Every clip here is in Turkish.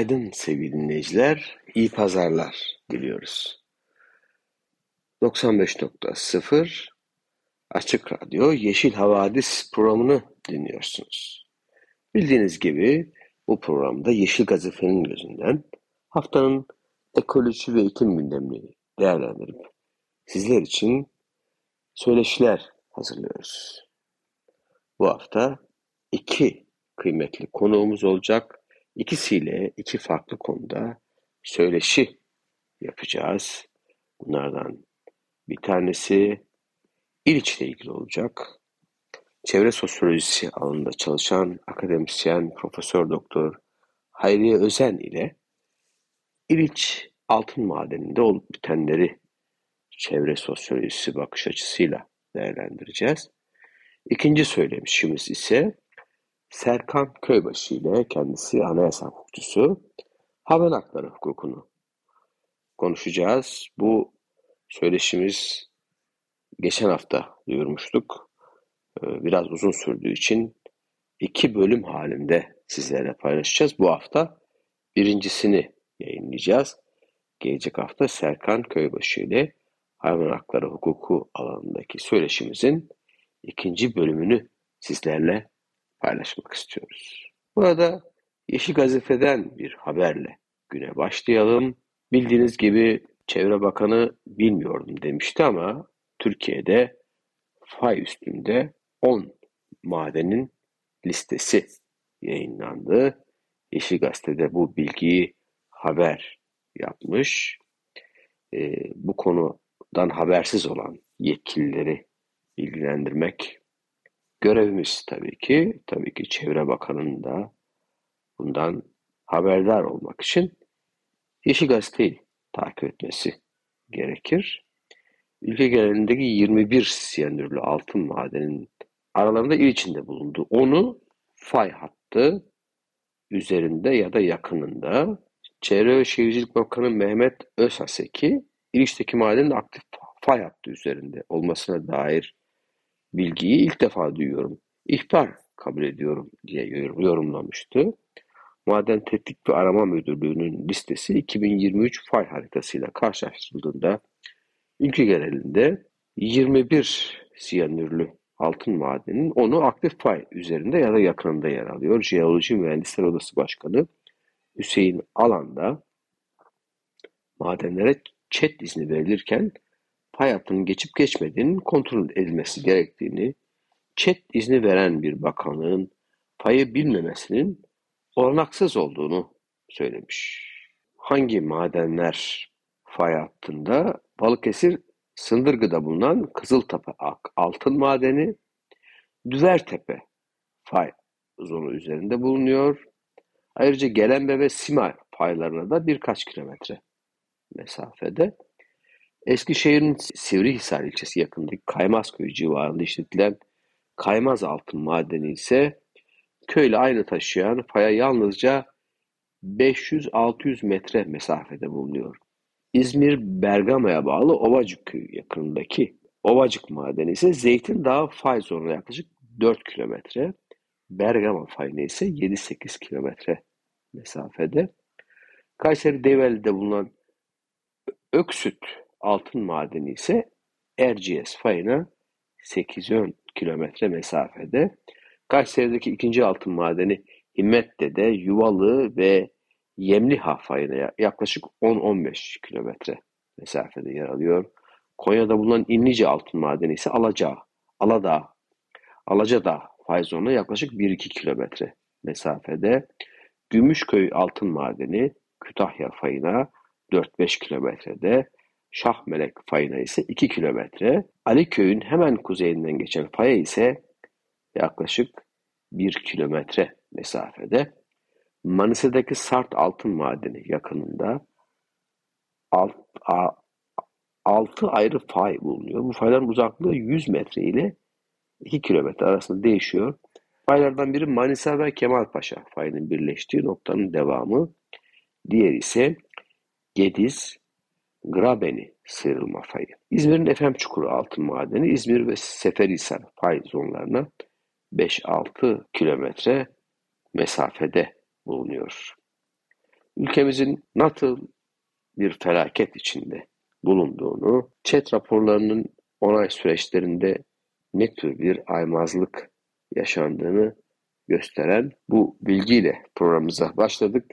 Günaydın sevgili dinleyiciler, iyi pazarlar diliyoruz. 95.0 Açık Radyo Yeşil Havadis programını dinliyorsunuz. Bildiğiniz gibi bu programda Yeşil Gazife'nin gözünden haftanın ekoloji ve iklim gündemini değerlendirip sizler için söyleşiler hazırlıyoruz. Bu hafta iki kıymetli konuğumuz olacak İkisiyle iki farklı konuda söyleşi yapacağız. Bunlardan bir tanesi İliç ile ilgili olacak. Çevre sosyolojisi alanında çalışan akademisyen Profesör Doktor Hayriye Özen ile İliç altın madeninde olup bitenleri çevre sosyolojisi bakış açısıyla değerlendireceğiz. İkinci söylemişimiz ise Serkan Köybaşı ile kendisi anayasa hukukçusu haber hakları hukukunu konuşacağız. Bu söyleşimiz geçen hafta duyurmuştuk. Ee, biraz uzun sürdüğü için iki bölüm halinde sizlerle paylaşacağız. Bu hafta birincisini yayınlayacağız. Gelecek hafta Serkan Köybaşı ile hayvan hakları hukuku alanındaki söyleşimizin ikinci bölümünü sizlerle paylaşmak istiyoruz. Burada Yeşil Gazete'den bir haberle güne başlayalım. Bildiğiniz gibi Çevre Bakanı bilmiyordum demişti ama Türkiye'de fay üstünde 10 madenin listesi yayınlandı. Yeşil Gazete'de bu bilgiyi haber yapmış. E, bu konudan habersiz olan yetkilileri ilgilendirmek Görevimiz tabii ki, tabii ki Çevre Bakanı'nın da bundan haberdar olmak için Yeşil Gazete'yi takip etmesi gerekir. Ülke genelindeki 21 siyanürlü altın madenin aralarında il içinde bulundu. Onu fay hattı üzerinde ya da yakınında Çevre ve Şehircilik Bakanı Mehmet Özhaseki İliç'teki madenin aktif fay hattı üzerinde olmasına dair bilgiyi ilk defa duyuyorum. İhbar kabul ediyorum diye yorumlamıştı. Maden Tetkik ve Arama Müdürlüğü'nün listesi 2023 fay haritasıyla karşılaştırıldığında ülke genelinde 21 siyanürlü altın madenin onu aktif fay üzerinde ya da yakınında yer alıyor. Jeoloji Mühendisler Odası Başkanı Hüseyin Alan'da madenlere çet izni verilirken hayatının geçip geçmediğinin kontrol edilmesi gerektiğini, çet izni veren bir bakanlığın payı bilmemesinin olanaksız olduğunu söylemiş. Hangi madenler fay hattında? Balıkesir Sındırgı'da bulunan Kızıltepe altın madeni, Düvertepe fay zonu üzerinde bulunuyor. Ayrıca Gelenbe ve Sima paylarına da birkaç kilometre mesafede. Eskişehir'in Sivrihisar ilçesi yakındaki Kaymazköy civarında işletilen Kaymaz altın madeni ise köyle aynı taşıyan faya yalnızca 500-600 metre mesafede bulunuyor. İzmir Bergama'ya bağlı Ovacık köyü yakınındaki Ovacık madeni ise Zeytin Dağı fay zonuna yaklaşık 4 kilometre. Bergama fayına ise 7-8 kilometre mesafede. Kayseri Develi'de bulunan Öksüt altın madeni ise Erciyes fayına 810 kilometre mesafede. Kayseri'deki ikinci altın madeni Himmet'te Yuvalı ve Yemliha fayına yaklaşık 10-15 kilometre mesafede yer alıyor. Konya'da bulunan İnlice altın madeni ise Alaca, Aladağ, Alacadağ fay zonuna yaklaşık 1-2 kilometre mesafede. Gümüşköy altın madeni Kütahya fayına 4-5 kilometrede. Şahmelek fayına ise 2 kilometre, Aliköy'ün hemen kuzeyinden geçen faya ise yaklaşık bir kilometre mesafede Manisa'daki Sart Altın Madeni yakınında alt, a, 6 ayrı fay bulunuyor. Bu fayların uzaklığı 100 metre ile 2 kilometre arasında değişiyor. Faylardan biri Manisa ve Kemalpaşa fayının birleştiği noktanın devamı. Diğeri ise Gediz, Grabeni sıyrılma fayı. İzmir'in Efem Çukuru altın madeni İzmir ve Seferihisar fay zonlarına 5-6 kilometre mesafede bulunuyor. Ülkemizin nasıl bir felaket içinde bulunduğunu, ÇED raporlarının onay süreçlerinde ne tür bir aymazlık yaşandığını gösteren bu bilgiyle programımıza başladık.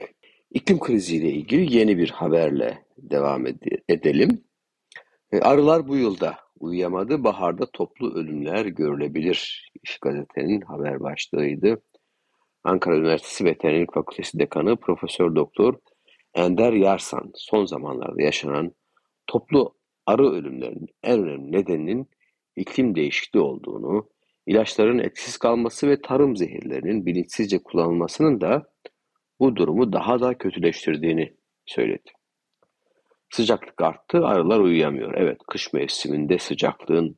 İklim kriziyle ilgili yeni bir haberle devam ed- edelim. E, arılar bu yılda uyuyamadı, baharda toplu ölümler görülebilir. İş gazetenin haber başlığıydı. Ankara Üniversitesi Veterinerlik Fakültesi Dekanı Profesör Doktor Ender Yarsan son zamanlarda yaşanan toplu arı ölümlerinin en önemli nedeninin iklim değişikliği olduğunu, ilaçların etkisiz kalması ve tarım zehirlerinin bilinçsizce kullanılmasının da bu durumu daha da kötüleştirdiğini söyledi. Sıcaklık arttı, arılar uyuyamıyor. Evet, kış mevsiminde sıcaklığın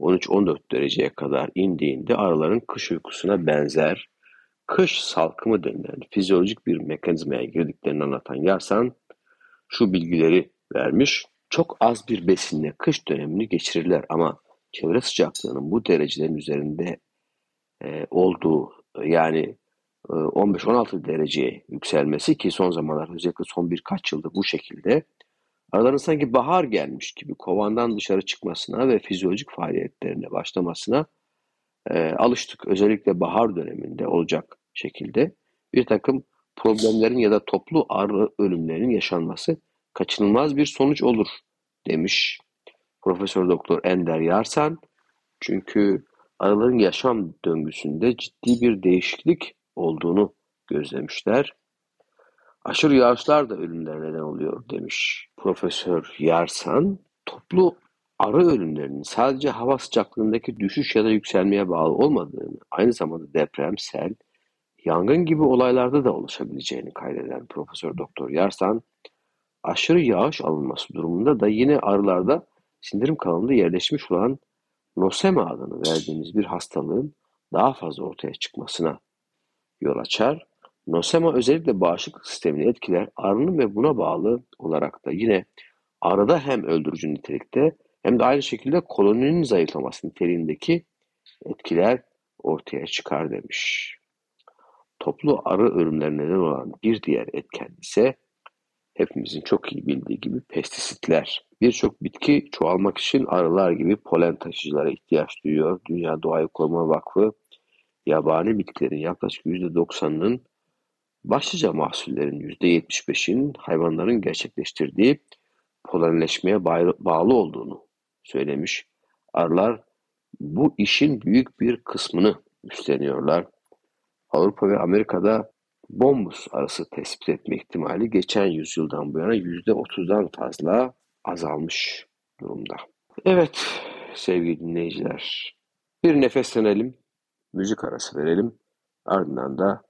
13-14 dereceye kadar indiğinde arıların kış uykusuna benzer kış salkımı denilen fizyolojik bir mekanizmaya girdiklerini anlatan Yarsan şu bilgileri vermiş. Çok az bir besinle kış dönemini geçirirler ama çevre sıcaklığının bu derecelerin üzerinde e, olduğu yani 15-16 e, dereceye yükselmesi ki son zamanlar özellikle son birkaç yıldır bu şekilde araların sanki bahar gelmiş gibi kovandan dışarı çıkmasına ve fizyolojik faaliyetlerine başlamasına e, alıştık. Özellikle bahar döneminde olacak şekilde bir takım problemlerin ya da toplu arı ölümlerinin yaşanması kaçınılmaz bir sonuç olur demiş Profesör Doktor Ender Yarsan. Çünkü arıların yaşam döngüsünde ciddi bir değişiklik olduğunu gözlemişler. Aşırı yağışlar da ölümlere neden oluyor demiş Profesör Yarsan. Toplu arı ölümlerinin sadece hava sıcaklığındaki düşüş ya da yükselmeye bağlı olmadığını, aynı zamanda deprem, sel, yangın gibi olaylarda da oluşabileceğini kaydeden Profesör Doktor Yarsan, aşırı yağış alınması durumunda da yine arılarda sindirim kanalında yerleşmiş olan nosema adını verdiğimiz bir hastalığın daha fazla ortaya çıkmasına yol açar. Nosema özellikle bağışıklık sistemini etkiler. Arının ve buna bağlı olarak da yine arıda hem öldürücü nitelikte hem de aynı şekilde koloninin zayıflaması niteliğindeki etkiler ortaya çıkar demiş. Toplu arı ölümlerine neden olan bir diğer etken ise hepimizin çok iyi bildiği gibi pestisitler. Birçok bitki çoğalmak için arılar gibi polen taşıyıcılara ihtiyaç duyuyor. Dünya Doğayı Koruma Vakfı yabani bitkilerin yaklaşık %90'ının başlıca mahsullerin %75'in hayvanların gerçekleştirdiği polenleşmeye bağlı olduğunu söylemiş. Arılar bu işin büyük bir kısmını üstleniyorlar. Avrupa ve Amerika'da bombus arısı tespit etme ihtimali geçen yüzyıldan bu yana yüzde otuzdan fazla azalmış durumda. Evet sevgili dinleyiciler bir nefeslenelim, müzik arası verelim. Ardından da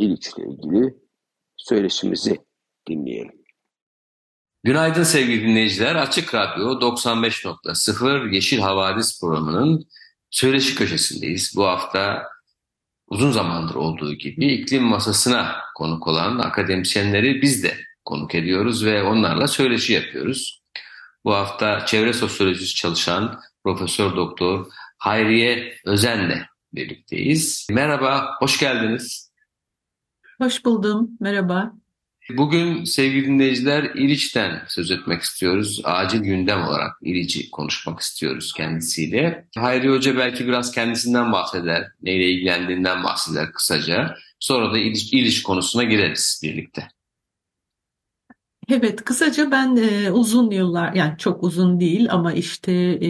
İliç ile ilgili söyleşimizi dinleyelim. Günaydın sevgili dinleyiciler. Açık Radyo 95.0 Yeşil Havadis programının söyleşi köşesindeyiz. Bu hafta uzun zamandır olduğu gibi iklim masasına konuk olan akademisyenleri biz de konuk ediyoruz ve onlarla söyleşi yapıyoruz. Bu hafta çevre sosyolojisi çalışan Profesör Doktor Hayriye Özen'le birlikteyiz. Merhaba, hoş geldiniz. Hoş buldum, merhaba. Bugün sevgili dinleyiciler İliç'ten söz etmek istiyoruz. Acil gündem olarak İliç'i konuşmak istiyoruz kendisiyle. Hayri Hoca belki biraz kendisinden bahseder, neyle ilgilendiğinden bahseder kısaca. Sonra da İliç, İliç konusuna gireriz birlikte. Evet, kısaca ben e, uzun yıllar, yani çok uzun değil ama işte e,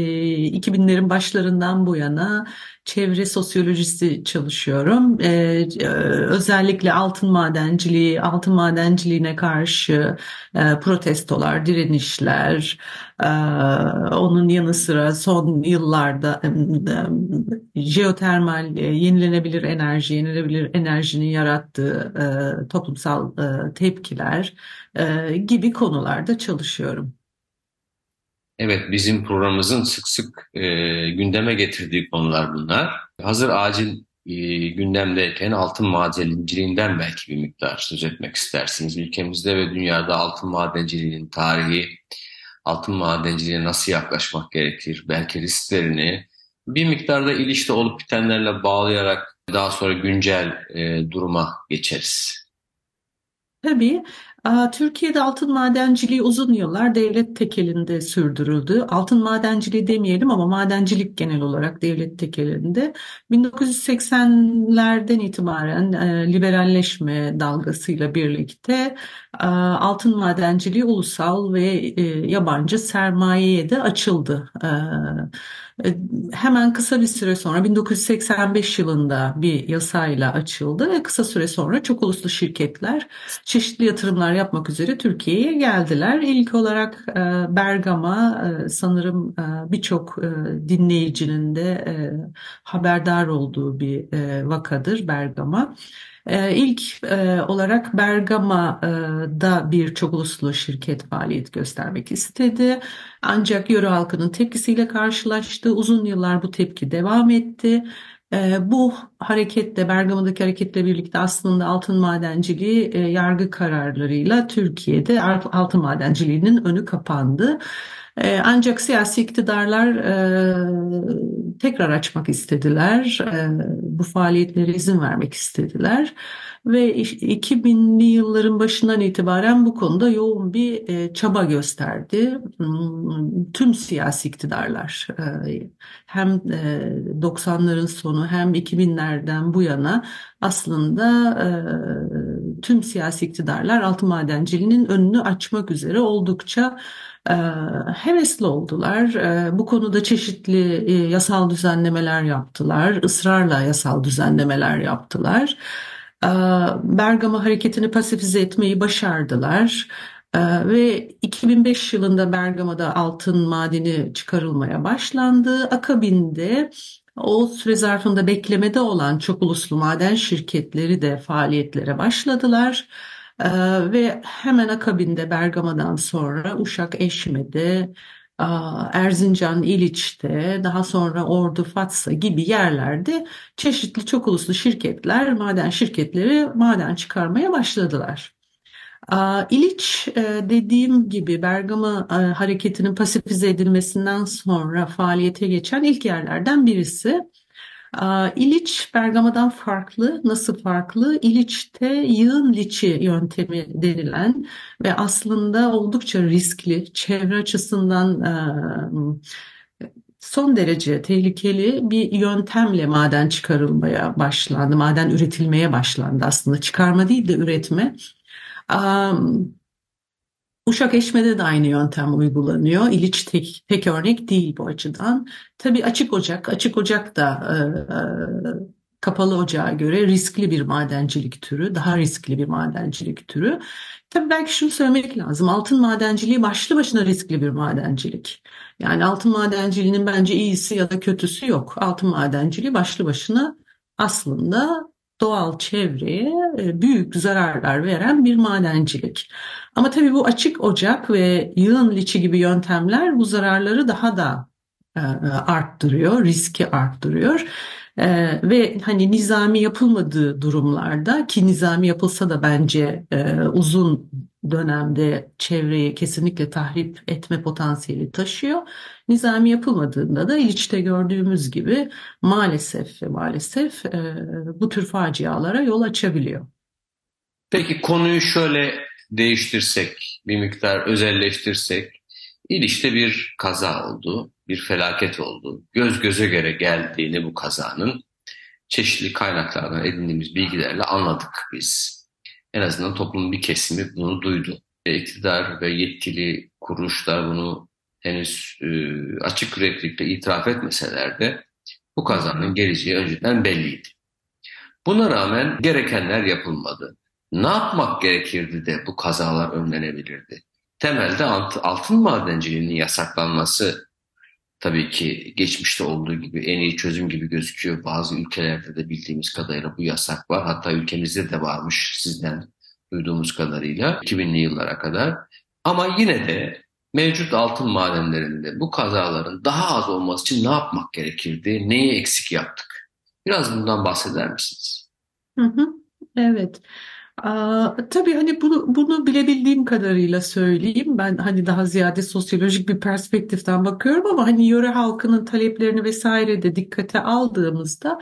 2000'lerin başlarından bu yana çevre sosyolojisi çalışıyorum. Ee, özellikle altın madenciliği, altın madenciliğine karşı e, protestolar, direnişler, e, onun yanı sıra son yıllarda e, jeotermal, e, yenilenebilir enerji, yenilenebilir enerjinin yarattığı e, toplumsal e, tepkiler e, gibi konularda çalışıyorum. Evet, bizim programımızın sık sık e, gündeme getirdiği konular bunlar. Hazır acil e, gündemdeyken altın madenciliğinden belki bir miktar söz etmek istersiniz. Ülkemizde ve dünyada altın madenciliğinin tarihi, altın madenciliğine nasıl yaklaşmak gerekir, belki risklerini bir miktarda ilişte olup bitenlerle bağlayarak daha sonra güncel e, duruma geçeriz. Tabii Türkiye'de altın madenciliği uzun yıllar devlet tekelinde sürdürüldü. Altın madenciliği demeyelim ama madencilik genel olarak devlet tekelinde. 1980'lerden itibaren e, liberalleşme dalgasıyla birlikte e, altın madenciliği ulusal ve e, yabancı sermayeye de açıldı. Hemen kısa bir süre sonra 1985 yılında bir yasayla açıldı ve kısa süre sonra çok uluslu şirketler çeşitli yatırımlar yapmak üzere Türkiye'ye geldiler. İlk olarak e, Bergama e, sanırım e, birçok dinleyicinin de haberdar olduğu bir vakadır Bergama. İlk olarak Bergama'da bir çok uluslu şirket faaliyet göstermek istedi. Ancak yöre halkının tepkisiyle karşılaştı. Uzun yıllar bu tepki devam etti. Bu hareketle, Bergama'daki hareketle birlikte aslında altın madenciliği yargı kararlarıyla Türkiye'de altın madenciliğinin önü kapandı. Ancak siyasi iktidarlar tekrar açmak istediler. Bu faaliyetlere izin vermek istediler. Ve 2000'li yılların başından itibaren bu konuda yoğun bir çaba gösterdi. Hmm, tüm siyasi iktidarlar hem 90'ların sonu hem 2000'lerden bu yana aslında tüm siyasi iktidarlar altın madenciliğinin önünü açmak üzere oldukça e, hevesli oldular. E, bu konuda çeşitli e, yasal düzenlemeler yaptılar, ısrarla yasal düzenlemeler yaptılar. E, Bergama hareketini pasifize etmeyi başardılar. Ee, ve 2005 yılında Bergama'da altın madeni çıkarılmaya başlandı. Akabinde o süre zarfında beklemede olan çok uluslu maden şirketleri de faaliyetlere başladılar. Ee, ve hemen akabinde Bergama'dan sonra Uşak Eşme'de, Erzincan İliç'te, daha sonra Ordu Fatsa gibi yerlerde çeşitli çok uluslu şirketler, maden şirketleri maden çıkarmaya başladılar. İliç e, dediğim gibi Bergama e, hareketinin pasifize edilmesinden sonra faaliyete geçen ilk yerlerden birisi. İliç Bergama'dan farklı. Nasıl farklı? İliç'te yığın liçi yöntemi denilen ve aslında oldukça riskli, çevre açısından son derece tehlikeli bir yöntemle maden çıkarılmaya başlandı. Maden üretilmeye başlandı aslında. Çıkarma değil de üretme. Uşak Eşme'de de aynı yöntem uygulanıyor. İliç tek, tek örnek değil bu açıdan. Tabii açık ocak, açık ocak da e, e, kapalı ocağa göre riskli bir madencilik türü, daha riskli bir madencilik türü. Tabii belki şunu söylemek lazım. Altın madenciliği başlı başına riskli bir madencilik. Yani altın madenciliğinin bence iyisi ya da kötüsü yok. Altın madenciliği başlı başına aslında doğal çevreye e, büyük zararlar veren bir madencilik. Ama tabii bu açık ocak ve yığın liçi gibi yöntemler bu zararları daha da e, arttırıyor, riski arttırıyor. Ee, ve hani nizami yapılmadığı durumlarda ki nizami yapılsa da bence e, uzun dönemde çevreyi kesinlikle tahrip etme potansiyeli taşıyor. Nizami yapılmadığında da İliç'te gördüğümüz gibi maalesef maalesef e, bu tür facialara yol açabiliyor. Peki konuyu şöyle değiştirsek, bir miktar özelleştirsek, İliç'te bir kaza oldu, bir felaket oldu. Göz göze göre geldiğini bu kazanın çeşitli kaynaklardan edindiğimiz bilgilerle anladık biz. En azından toplumun bir kesimi bunu duydu. Ve iktidar ve yetkili kuruluşlar bunu henüz e, açık replikle itiraf etmeseler de Bu kazanın geleceği önceden belliydi. Buna rağmen gerekenler yapılmadı. Ne yapmak gerekirdi de bu kazalar önlenebilirdi? Temelde altın madenciliğinin yasaklanması tabii ki geçmişte olduğu gibi en iyi çözüm gibi gözüküyor. Bazı ülkelerde de bildiğimiz kadarıyla bu yasak var. Hatta ülkemizde de varmış sizden duyduğumuz kadarıyla 2000'li yıllara kadar. Ama yine de mevcut altın madenlerinde bu kazaların daha az olması için ne yapmak gerekirdi? Neyi eksik yaptık? Biraz bundan bahseder misiniz? Hı hı, evet. Tabii hani bunu, bunu bilebildiğim kadarıyla söyleyeyim. Ben hani daha ziyade sosyolojik bir perspektiften bakıyorum ama hani yöre halkının taleplerini vesaire de dikkate aldığımızda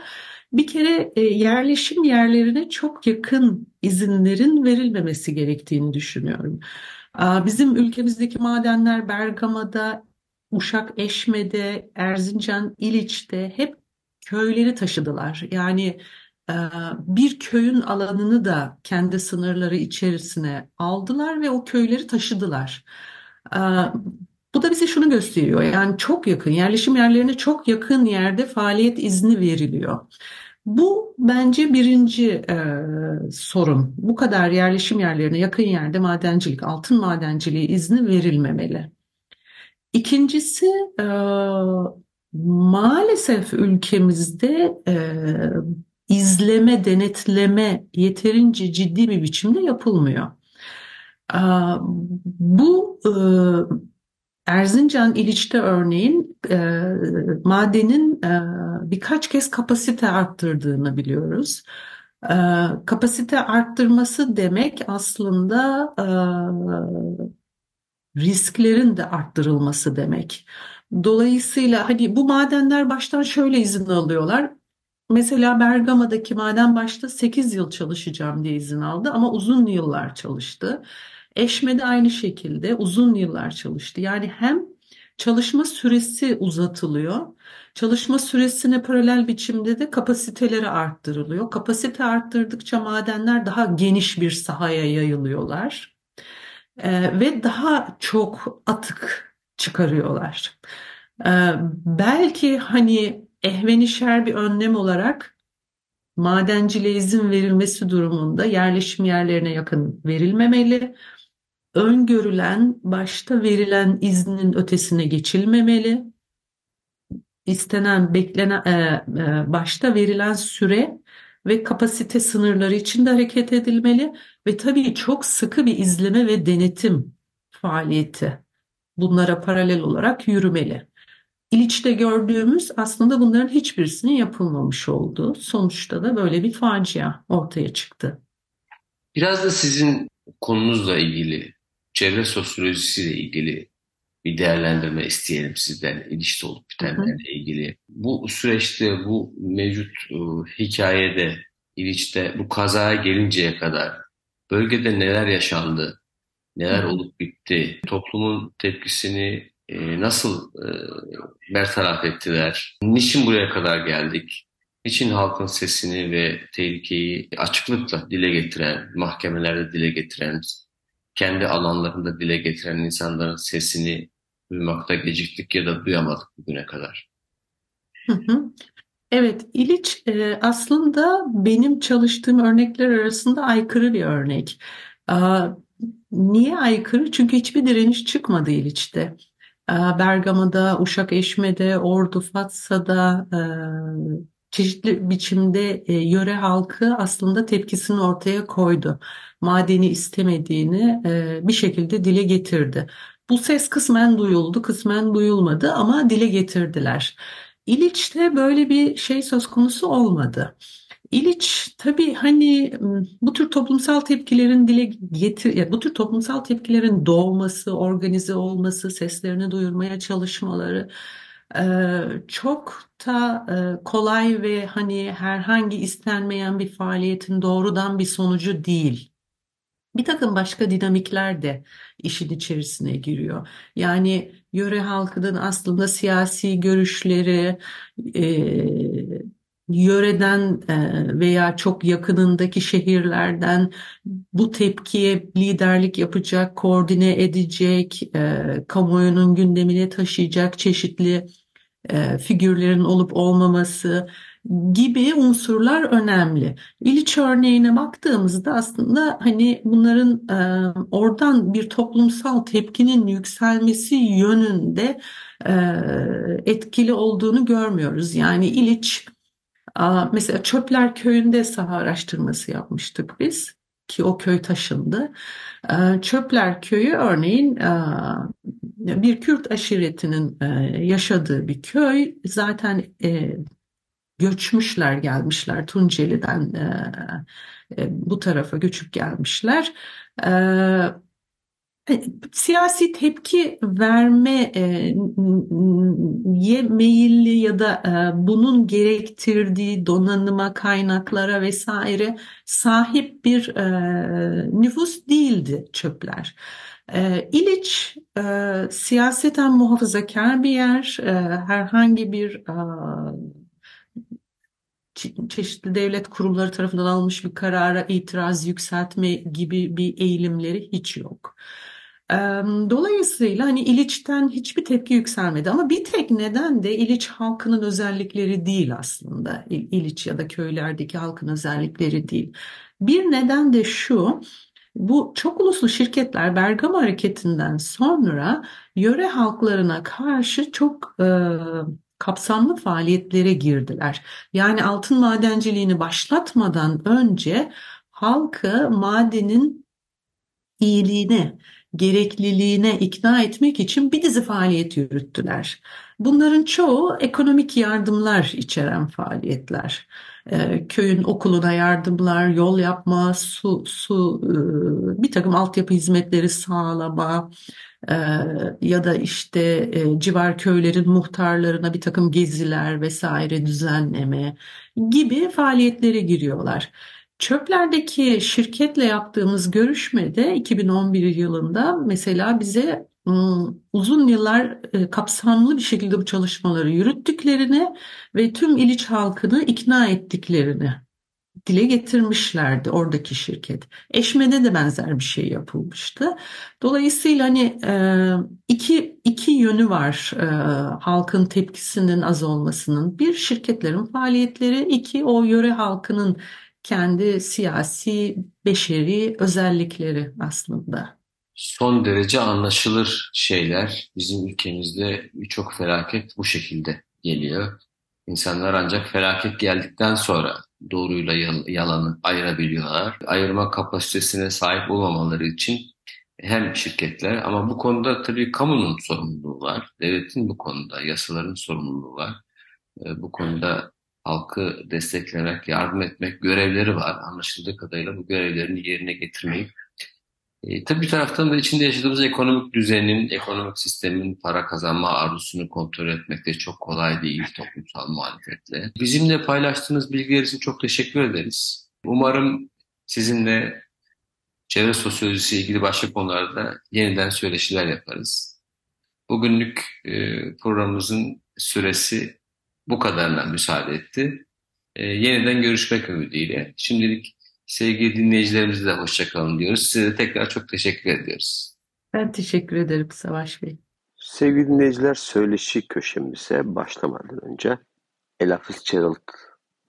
bir kere e, yerleşim yerlerine çok yakın izinlerin verilmemesi gerektiğini düşünüyorum. Bizim ülkemizdeki madenler Bergama'da, Uşak Eşme'de, Erzincan İliç'te hep köyleri taşıdılar. Yani bir köyün alanını da kendi sınırları içerisine aldılar ve o köyleri taşıdılar. Ee, bu da bize şunu gösteriyor. Yani çok yakın, yerleşim yerlerine çok yakın yerde faaliyet izni veriliyor. Bu bence birinci e, sorun. Bu kadar yerleşim yerlerine yakın yerde madencilik, altın madenciliği izni verilmemeli. İkincisi e, maalesef ülkemizde e, izleme, denetleme yeterince ciddi bir biçimde yapılmıyor. Bu e, Erzincan İliç'te örneğin e, madenin e, birkaç kez kapasite arttırdığını biliyoruz. Kapasite arttırması demek aslında risklerin de arttırılması demek. Dolayısıyla hani bu madenler baştan şöyle izin alıyorlar. Mesela Bergama'daki maden başta 8 yıl çalışacağım diye izin aldı ama uzun yıllar çalıştı. Eşme'de aynı şekilde uzun yıllar çalıştı. Yani hem çalışma süresi uzatılıyor. Çalışma süresine paralel biçimde de kapasiteleri arttırılıyor. Kapasite arttırdıkça madenler daha geniş bir sahaya yayılıyorlar. Ee, ve daha çok atık çıkarıyorlar. Ee, belki hani ehvenişer bir önlem olarak madenciliğe izin verilmesi durumunda yerleşim yerlerine yakın verilmemeli. Öngörülen, başta verilen iznin ötesine geçilmemeli. İstenen, beklenen, e, e, başta verilen süre ve kapasite sınırları içinde hareket edilmeli ve tabii çok sıkı bir izleme ve denetim faaliyeti bunlara paralel olarak yürümeli. İliç'te gördüğümüz aslında bunların hiçbirisinin yapılmamış olduğu. Sonuçta da böyle bir facia ortaya çıktı. Biraz da sizin konunuzla ilgili, çevre sosyolojisiyle ilgili bir değerlendirme isteyelim sizden ilişkide olup bitenlerle ilgili. Bu süreçte, bu mevcut e, hikayede, İliç'te bu kazaya gelinceye kadar bölgede neler yaşandı, neler olup bitti, toplumun tepkisini e, nasıl e, bertaraf ettiler? Niçin buraya kadar geldik? Niçin halkın sesini ve tehlikeyi açıklıkla dile getiren, mahkemelerde dile getiren, kendi alanlarında dile getiren insanların sesini duymakta geciktik ya da duyamadık bugüne kadar? Evet, İliç e, aslında benim çalıştığım örnekler arasında aykırı bir örnek. Niye aykırı? Çünkü hiçbir direniş çıkmadı İliç'te. Ee, Bergama'da, Uşak Eşme'de, Ordu, Fatsa'da e, çeşitli biçimde e, yöre halkı aslında tepkisini ortaya koydu. Madeni istemediğini e, bir şekilde dile getirdi. Bu ses kısmen duyuldu, kısmen duyulmadı ama dile getirdiler. İliç'te böyle bir şey söz konusu olmadı. İliç tabii hani bu tür toplumsal tepkilerin dile getir bu tür toplumsal tepkilerin doğması, organize olması, seslerini duyurmaya çalışmaları çok da kolay ve hani herhangi istenmeyen bir faaliyetin doğrudan bir sonucu değil. Bir takım başka dinamikler de işin içerisine giriyor. Yani yöre halkının aslında siyasi görüşleri, yöreden e, veya çok yakınındaki şehirlerden bu tepkiye liderlik yapacak, koordine edecek, e, kamuoyunun gündemine taşıyacak çeşitli e, figürlerin olup olmaması gibi unsurlar önemli. İliç örneğine baktığımızda aslında hani bunların oradan bir toplumsal tepkinin yükselmesi yönünde etkili olduğunu görmüyoruz. Yani İliç mesela Çöpler Köyü'nde saha araştırması yapmıştık biz ki o köy taşındı. Çöpler Köyü örneğin bir Kürt aşiretinin yaşadığı bir köy. Zaten göçmüşler gelmişler Tunceli'den e, e, bu tarafa göçüp gelmişler. E siyasi tepki verme e, ye meyilli ya da e, bunun gerektirdiği donanıma, kaynaklara vesaire sahip bir e, nüfus değildi çöpler. İliç siyaseten muhafazakar bir yer, herhangi bir çeşitli devlet kurumları tarafından alınmış bir karara itiraz yükseltme gibi bir eğilimleri hiç yok. Dolayısıyla hani İliç'ten hiçbir tepki yükselmedi ama bir tek neden de İliç halkının özellikleri değil aslında. İliç ya da köylerdeki halkın özellikleri değil. Bir neden de şu, bu çok uluslu şirketler Bergama hareketinden sonra yöre halklarına karşı çok e, kapsamlı faaliyetlere girdiler. Yani altın madenciliğini başlatmadan önce halkı madenin iyiliğine, gerekliliğine ikna etmek için bir dizi faaliyet yürüttüler. Bunların çoğu ekonomik yardımlar içeren faaliyetler. Ee, köyün okuluna yardımlar, yol yapma, su, su, e, bir takım altyapı hizmetleri sağlama, ee, ya da işte e, civar köylerin muhtarlarına bir takım geziler vesaire düzenleme gibi faaliyetlere giriyorlar. Çöplerdeki şirketle yaptığımız görüşmede 2011 yılında mesela bize uzun yıllar e, kapsamlı bir şekilde bu çalışmaları yürüttüklerini ve tüm İliç halkını ikna ettiklerini dile getirmişlerdi oradaki şirket. Eşme'de de benzer bir şey yapılmıştı. Dolayısıyla hani e, iki, iki yönü var halkın tepkisinin az olmasının. Bir şirketlerin faaliyetleri, iki o yöre halkının kendi siyasi, beşeri özellikleri aslında. Son derece anlaşılır şeyler. Bizim ülkemizde birçok felaket bu şekilde geliyor. İnsanlar ancak felaket geldikten sonra doğruyla yalanı ayırabiliyorlar. Ayırma kapasitesine sahip olmamaları için hem şirketler ama bu konuda tabii kamunun sorumluluğu var. Devletin bu konuda, yasaların sorumluluğu var. Ee, bu konuda halkı desteklemek, yardım etmek görevleri var. Anlaşıldığı kadarıyla bu görevlerini yerine getirmeyip e, tabii bir taraftan da içinde yaşadığımız ekonomik düzenin, ekonomik sistemin para kazanma arzusunu kontrol etmek de çok kolay değil toplumsal muhalefetle. Bizimle paylaştığınız bilgiler için çok teşekkür ederiz. Umarım sizinle çevre sosyolojisi ilgili başka konularda yeniden söyleşiler yaparız. Bugünlük e, programımızın süresi bu kadarına müsaade etti. E, yeniden görüşmek ümidiyle. Şimdilik Sevgili dinleyicilerimize de hoşçakalın diyoruz. Size de tekrar çok teşekkür ediyoruz. Ben teşekkür ederim Savaş Bey. Sevgili dinleyiciler söyleşi köşemize başlamadan önce Ella Fitzgerald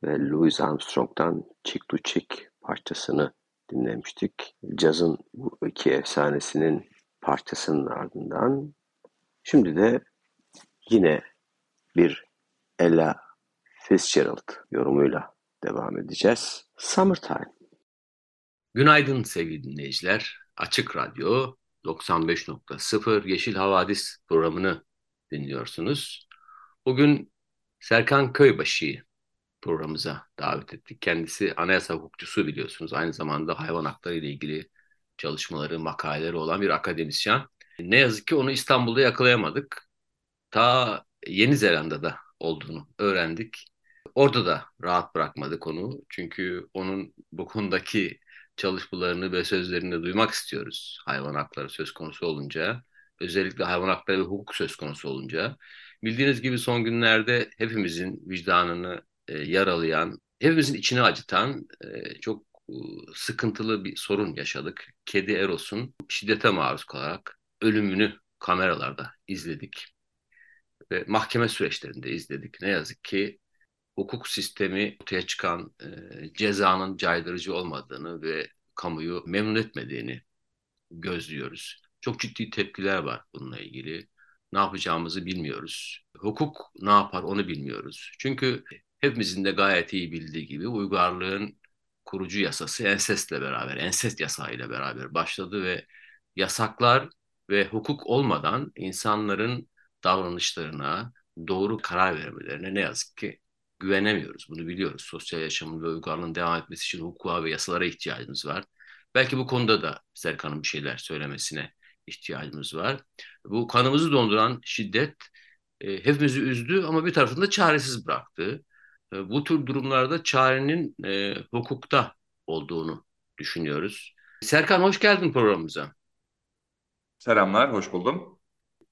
ve Louis Armstrong'dan Chick to Chick parçasını dinlemiştik. Cazın bu iki efsanesinin parçasının ardından şimdi de yine bir Ella Fitzgerald yorumuyla devam edeceğiz. Summertime. Günaydın sevgili dinleyiciler. Açık Radyo 95.0 Yeşil Havadis programını dinliyorsunuz. Bugün Serkan Köybaşı'yı programımıza davet ettik. Kendisi anayasa hukukçusu biliyorsunuz. Aynı zamanda hayvan hakları ile ilgili çalışmaları, makaleleri olan bir akademisyen. Ne yazık ki onu İstanbul'da yakalayamadık. Ta Yeni Zelanda'da olduğunu öğrendik. Orada da rahat bırakmadı konu. Çünkü onun bu konudaki çalışmalarını ve sözlerini duymak istiyoruz hayvan hakları söz konusu olunca. Özellikle hayvan hakları ve hukuk söz konusu olunca. Bildiğiniz gibi son günlerde hepimizin vicdanını e, yaralayan, hepimizin içini acıtan e, çok e, sıkıntılı bir sorun yaşadık. Kedi Eros'un şiddete maruz kalarak ölümünü kameralarda izledik. Ve mahkeme süreçlerinde izledik. Ne yazık ki hukuk sistemi ortaya çıkan e, cezanın caydırıcı olmadığını ve kamuyu memnun etmediğini gözlüyoruz. Çok ciddi tepkiler var bununla ilgili. Ne yapacağımızı bilmiyoruz. Hukuk ne yapar onu bilmiyoruz. Çünkü hepimizin de gayet iyi bildiği gibi uygarlığın kurucu yasası ensestle beraber, ensest yasayla beraber başladı ve yasaklar ve hukuk olmadan insanların davranışlarına, doğru karar vermelerine ne yazık ki güvenemiyoruz. Bunu biliyoruz. Sosyal yaşamın ve uygarlığın devam etmesi için hukuka ve yasalara ihtiyacımız var. Belki bu konuda da Serkan'ın bir şeyler söylemesine ihtiyacımız var. Bu kanımızı donduran şiddet e, hepimizi üzdü ama bir tarafında çaresiz bıraktı. E, bu tür durumlarda çarenin e, hukukta olduğunu düşünüyoruz. Serkan hoş geldin programımıza. Selamlar, hoş buldum.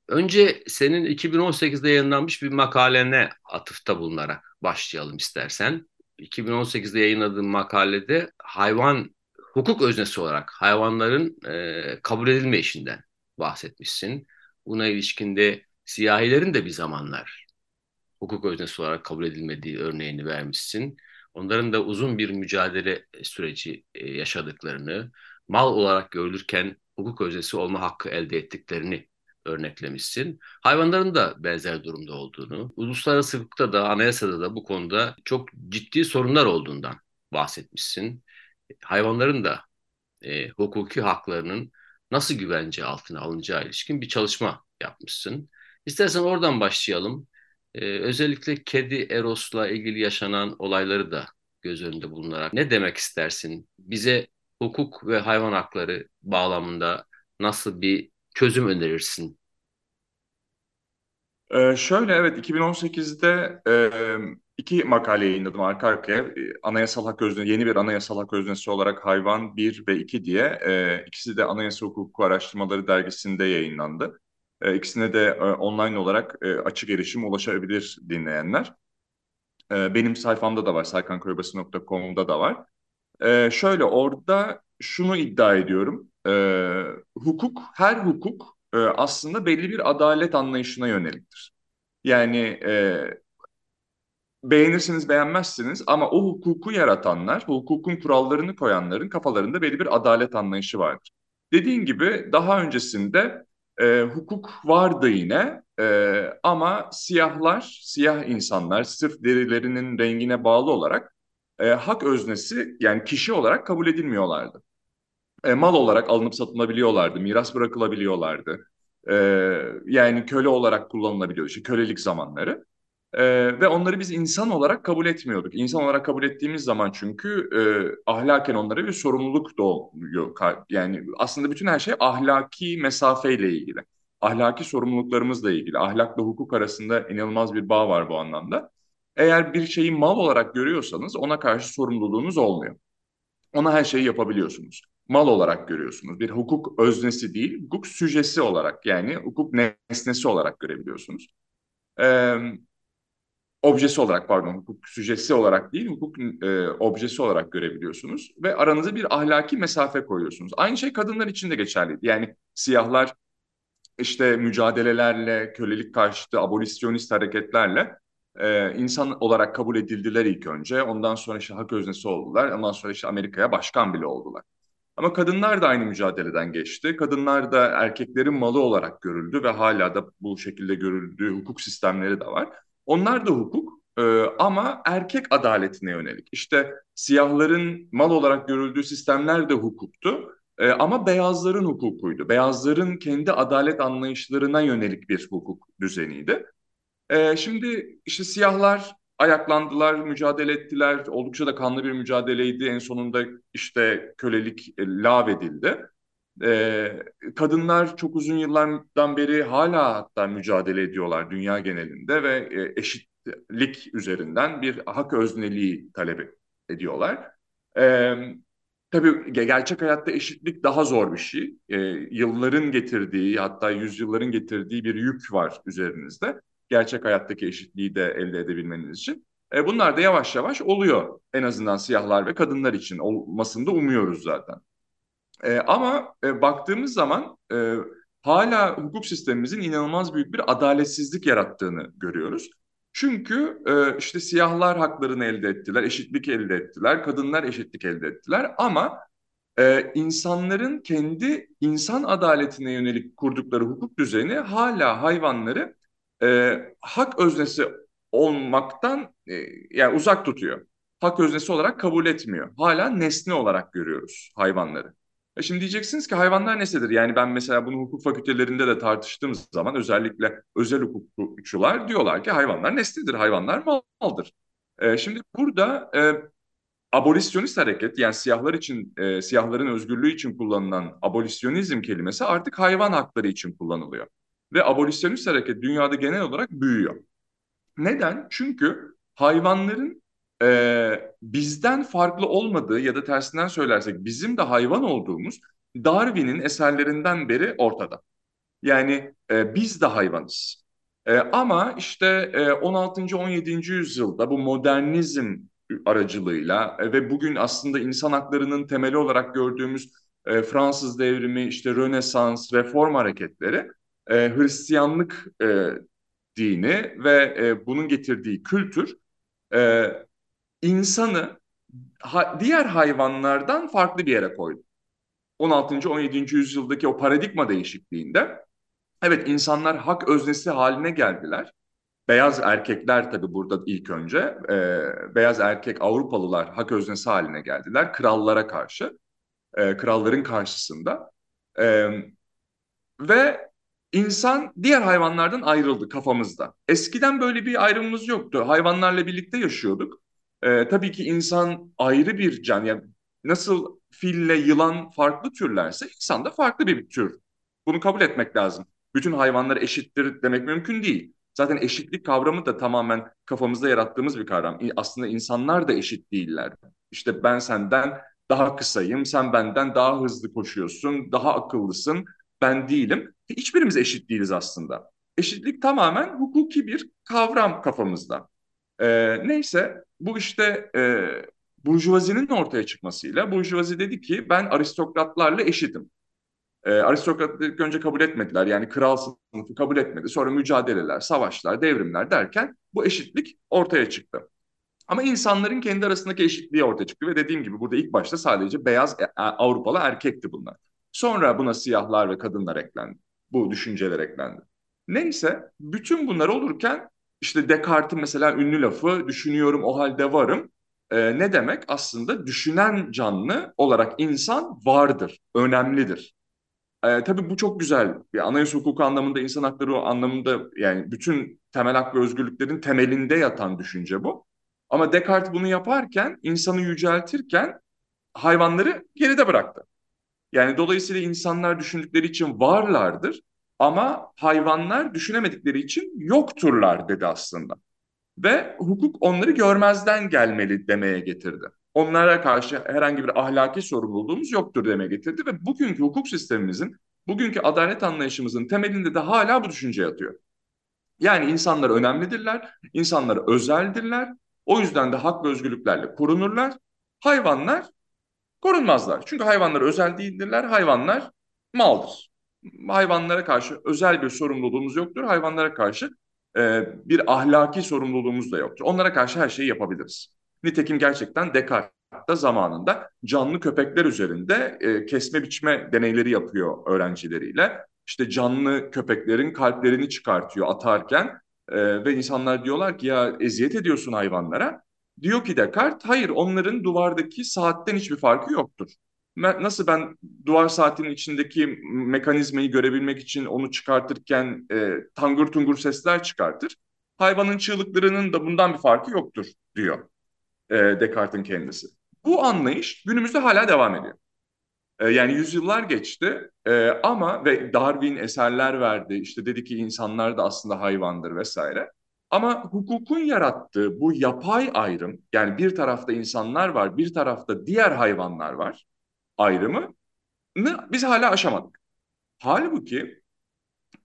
Önce senin 2018'de yayınlanmış bir makalene atıfta bulunarak başlayalım istersen. 2018'de yayınladığın makalede hayvan hukuk öznesi olarak hayvanların e, kabul edilme işinden bahsetmişsin. Buna ilişkinde siyahilerin de bir zamanlar hukuk öznesi olarak kabul edilmediği örneğini vermişsin. Onların da uzun bir mücadele süreci e, yaşadıklarını, mal olarak görülürken hukuk öznesi olma hakkı elde ettiklerini örneklemişsin. Hayvanların da benzer durumda olduğunu, uluslararası hukukta da anayasada da bu konuda çok ciddi sorunlar olduğundan bahsetmişsin. Hayvanların da e, hukuki haklarının nasıl güvence altına alınacağı ilişkin bir çalışma yapmışsın. İstersen oradan başlayalım. Ee, özellikle kedi Eros'la ilgili yaşanan olayları da göz önünde bulunarak ne demek istersin? Bize hukuk ve hayvan hakları bağlamında nasıl bir çözüm önerirsin? Ee, şöyle evet 2018'de e, iki makale yayınladım arka arkaya. Anayasal hak öznesi, yeni bir anayasal hak öznesi olarak Hayvan 1 ve 2 diye. E, ikisi de Anayasa Hukuku Araştırmaları dergisinde yayınlandı. E, ikisine de e, online olarak e, açık erişim ulaşabilir dinleyenler. E, benim sayfamda da var, saykanköybası.com'da da var. E, şöyle orada şunu iddia ediyorum. E, hukuk, her hukuk e, aslında belli bir adalet anlayışına yöneliktir. Yani e, beğenirsiniz beğenmezsiniz ama o hukuku yaratanlar, hukukun kurallarını koyanların kafalarında belli bir adalet anlayışı vardır. Dediğin gibi daha öncesinde e, hukuk vardı yine e, ama siyahlar, siyah insanlar sırf derilerinin rengine bağlı olarak e, hak öznesi yani kişi olarak kabul edilmiyorlardı. E, mal olarak alınıp satılabiliyorlardı, miras bırakılabiliyorlardı. E, yani köle olarak kullanılabiliyordu, işte kölelik zamanları. Ee, ve onları biz insan olarak kabul etmiyorduk. İnsan olarak kabul ettiğimiz zaman çünkü e, ahlaken onlara bir sorumluluk doğuyor. Yani aslında bütün her şey ahlaki mesafeyle ilgili. Ahlaki sorumluluklarımızla ilgili. Ahlakla hukuk arasında inanılmaz bir bağ var bu anlamda. Eğer bir şeyi mal olarak görüyorsanız ona karşı sorumluluğunuz olmuyor. Ona her şeyi yapabiliyorsunuz. Mal olarak görüyorsunuz. Bir hukuk öznesi değil, hukuk süjesi olarak yani hukuk nesnesi olarak görebiliyorsunuz. Ee, objesi olarak pardon hukuk süjesi olarak değil hukuk e, objesi olarak görebiliyorsunuz ve aranıza bir ahlaki mesafe koyuyorsunuz. Aynı şey kadınlar için de geçerliydi. Yani siyahlar işte mücadelelerle, kölelik karşıtı abolisyonist hareketlerle e, insan olarak kabul edildiler ilk önce. Ondan sonra işte hak öznesi oldular. Ondan sonra işte Amerika'ya başkan bile oldular. Ama kadınlar da aynı mücadeleden geçti. Kadınlar da erkeklerin malı olarak görüldü ve hala da bu şekilde görüldüğü hukuk sistemleri de var. Onlar da hukuk e, ama erkek adaletine yönelik. İşte siyahların mal olarak görüldüğü sistemler de hukuktu. E, ama beyazların hukukuydu. Beyazların kendi adalet anlayışlarına yönelik bir hukuk düzeniydi. E, şimdi işte siyahlar ayaklandılar, mücadele ettiler. Oldukça da kanlı bir mücadeleydi. En sonunda işte kölelik e, lağvedildi. E, kadınlar çok uzun yıllardan beri hala hatta mücadele ediyorlar dünya genelinde ve e, eşitlik üzerinden bir hak özneliği talep ediyorlar. E, tabii gerçek hayatta eşitlik daha zor bir şey. E, yılların getirdiği hatta yüzyılların getirdiği bir yük var üzerinizde. Gerçek hayattaki eşitliği de elde edebilmeniz için. E, bunlar da yavaş yavaş oluyor. En azından siyahlar ve kadınlar için olmasını da umuyoruz zaten. E, ama e, baktığımız zaman e, hala hukuk sistemimizin inanılmaz büyük bir adaletsizlik yarattığını görüyoruz. Çünkü e, işte siyahlar haklarını elde ettiler, eşitlik elde ettiler, kadınlar eşitlik elde ettiler ama e, insanların kendi insan adaletine yönelik kurdukları hukuk düzeni hala hayvanları e, hak öznesi olmaktan e, yani uzak tutuyor. Hak öznesi olarak kabul etmiyor. Hala nesne olarak görüyoruz hayvanları. E şimdi diyeceksiniz ki hayvanlar nesnedir? Yani ben mesela bunu hukuk fakültelerinde de tartıştığım zaman özellikle özel hukukçular diyorlar ki hayvanlar nesnedir, hayvanlar maldır. E, şimdi burada e, abolisyonist hareket yani siyahlar için e, siyahların özgürlüğü için kullanılan abolisyonizm kelimesi artık hayvan hakları için kullanılıyor. Ve abolisyonist hareket dünyada genel olarak büyüyor. Neden? Çünkü hayvanların e, bizden farklı olmadığı ya da tersinden söylersek bizim de hayvan olduğumuz Darwin'in eserlerinden beri ortada. Yani e, biz de hayvanız. E, ama işte e, 16. 17. yüzyılda bu modernizm aracılığıyla e, ve bugün aslında insan haklarının temeli olarak gördüğümüz e, Fransız devrimi, işte Rönesans, reform hareketleri e, Hristiyanlık e, dini ve e, bunun getirdiği kültür e, insanı ha, diğer hayvanlardan farklı bir yere koydu. 16. 17. yüzyıldaki o paradigma değişikliğinde evet insanlar hak öznesi haline geldiler. Beyaz erkekler tabii burada ilk önce e, beyaz erkek Avrupalılar hak öznesi haline geldiler krallara karşı, e, kralların karşısında. E, ve İnsan diğer hayvanlardan ayrıldı kafamızda. Eskiden böyle bir ayrımımız yoktu. Hayvanlarla birlikte yaşıyorduk. Ee, tabii ki insan ayrı bir can. Yani nasıl fille yılan farklı türlerse insan da farklı bir tür. Bunu kabul etmek lazım. Bütün hayvanlar eşittir demek mümkün değil. Zaten eşitlik kavramı da tamamen kafamızda yarattığımız bir kavram. Aslında insanlar da eşit değiller. İşte ben senden daha kısayım, sen benden daha hızlı koşuyorsun, daha akıllısın ben değilim. Hiçbirimiz eşit değiliz aslında. Eşitlik tamamen hukuki bir kavram kafamızda. Ee, neyse bu işte e, burjuvazinin ortaya çıkmasıyla burjuvazi dedi ki ben aristokratlarla eşitim. Ee, aristokratları önce kabul etmediler yani kral sınıfı kabul etmedi. Sonra mücadeleler, savaşlar, devrimler derken bu eşitlik ortaya çıktı. Ama insanların kendi arasındaki eşitliği ortaya çıktı ve dediğim gibi burada ilk başta sadece beyaz e, Avrupalı erkekti bunlar. Sonra buna siyahlar ve kadınlar eklendi. Bu düşünceler eklendi. Neyse bütün bunlar olurken işte Descartes'in mesela ünlü lafı düşünüyorum o halde varım. Ee, ne demek? Aslında düşünen canlı olarak insan vardır, önemlidir. Ee, tabii bu çok güzel. Bir anayasa hukuku anlamında, insan hakları anlamında yani bütün temel hak ve özgürlüklerin temelinde yatan düşünce bu. Ama Descartes bunu yaparken, insanı yüceltirken hayvanları geride bıraktı. Yani dolayısıyla insanlar düşündükleri için varlardır ama hayvanlar düşünemedikleri için yokturlar dedi aslında. Ve hukuk onları görmezden gelmeli demeye getirdi. Onlara karşı herhangi bir ahlaki sorumluluğumuz yoktur demeye getirdi ve bugünkü hukuk sistemimizin, bugünkü adalet anlayışımızın temelinde de hala bu düşünce yatıyor. Yani insanlar önemlidirler, insanlar özeldirler. O yüzden de hak ve özgürlüklerle korunurlar. Hayvanlar korunmazlar. Çünkü hayvanlar özel değildirler, hayvanlar maldır. Hayvanlara karşı özel bir sorumluluğumuz yoktur. Hayvanlara karşı e, bir ahlaki sorumluluğumuz da yoktur. Onlara karşı her şeyi yapabiliriz. Nitekim gerçekten Descartes da zamanında canlı köpekler üzerinde e, kesme biçme deneyleri yapıyor öğrencileriyle. İşte canlı köpeklerin kalplerini çıkartıyor atarken e, ve insanlar diyorlar ki ya eziyet ediyorsun hayvanlara. Diyor ki Descartes, hayır onların duvardaki saatten hiçbir farkı yoktur. Nasıl ben duvar saatinin içindeki mekanizmayı görebilmek için onu çıkartırken e, tangır tungur sesler çıkartır. Hayvanın çığlıklarının da bundan bir farkı yoktur diyor e, Descartes'in kendisi. Bu anlayış günümüzde hala devam ediyor. E, yani yüzyıllar geçti e, ama ve Darwin eserler verdi. İşte dedi ki insanlar da aslında hayvandır vesaire. Ama hukukun yarattığı bu yapay ayrım, yani bir tarafta insanlar var, bir tarafta diğer hayvanlar var ayrımı biz hala aşamadık. Halbuki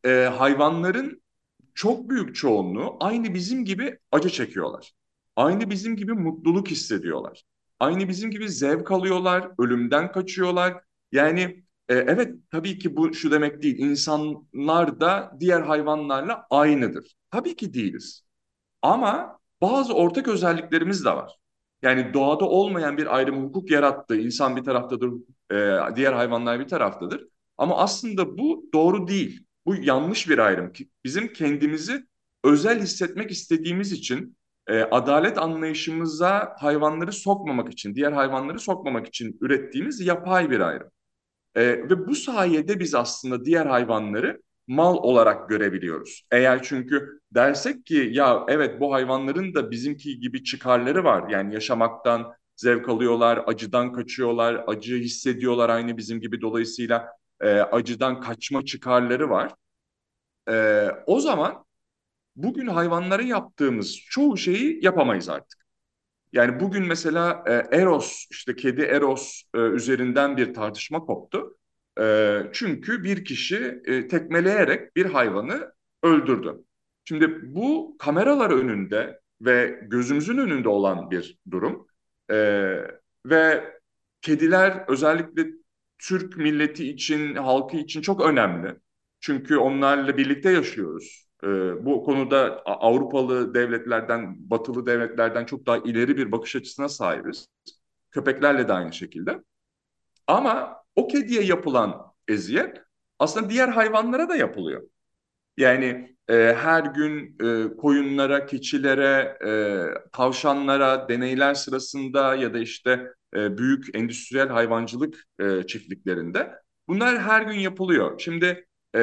e, hayvanların çok büyük çoğunluğu aynı bizim gibi acı çekiyorlar. Aynı bizim gibi mutluluk hissediyorlar. Aynı bizim gibi zevk alıyorlar, ölümden kaçıyorlar. Yani e, evet tabii ki bu şu demek değil. İnsanlar da diğer hayvanlarla aynıdır. Tabii ki değiliz. Ama bazı ortak özelliklerimiz de var. Yani doğada olmayan bir ayrım hukuk yarattı. İnsan bir taraftadır, e, diğer hayvanlar bir taraftadır. Ama aslında bu doğru değil. Bu yanlış bir ayrım. Bizim kendimizi özel hissetmek istediğimiz için e, adalet anlayışımıza hayvanları sokmamak için, diğer hayvanları sokmamak için ürettiğimiz yapay bir ayrım. E, ve bu sayede biz aslında diğer hayvanları mal olarak görebiliyoruz. Eğer çünkü dersek ki ya evet bu hayvanların da bizimki gibi çıkarları var. Yani yaşamaktan zevk alıyorlar, acıdan kaçıyorlar, acı hissediyorlar aynı bizim gibi. Dolayısıyla e, acıdan kaçma çıkarları var. E, o zaman bugün hayvanlara yaptığımız çoğu şeyi yapamayız artık. Yani bugün mesela e, Eros, işte kedi Eros e, üzerinden bir tartışma koptu. E, çünkü bir kişi e, tekmeleyerek bir hayvanı öldürdü. Şimdi bu kameralar önünde ve gözümüzün önünde olan bir durum. E, ve kediler özellikle Türk milleti için, halkı için çok önemli. Çünkü onlarla birlikte yaşıyoruz. E, bu konuda Avrupalı devletlerden, batılı devletlerden çok daha ileri bir bakış açısına sahibiz. Köpeklerle de aynı şekilde. Ama o kediye yapılan eziyet aslında diğer hayvanlara da yapılıyor. Yani e, her gün e, koyunlara, keçilere, e, tavşanlara deneyler sırasında ya da işte e, büyük endüstriyel hayvancılık e, çiftliklerinde bunlar her gün yapılıyor. Şimdi e,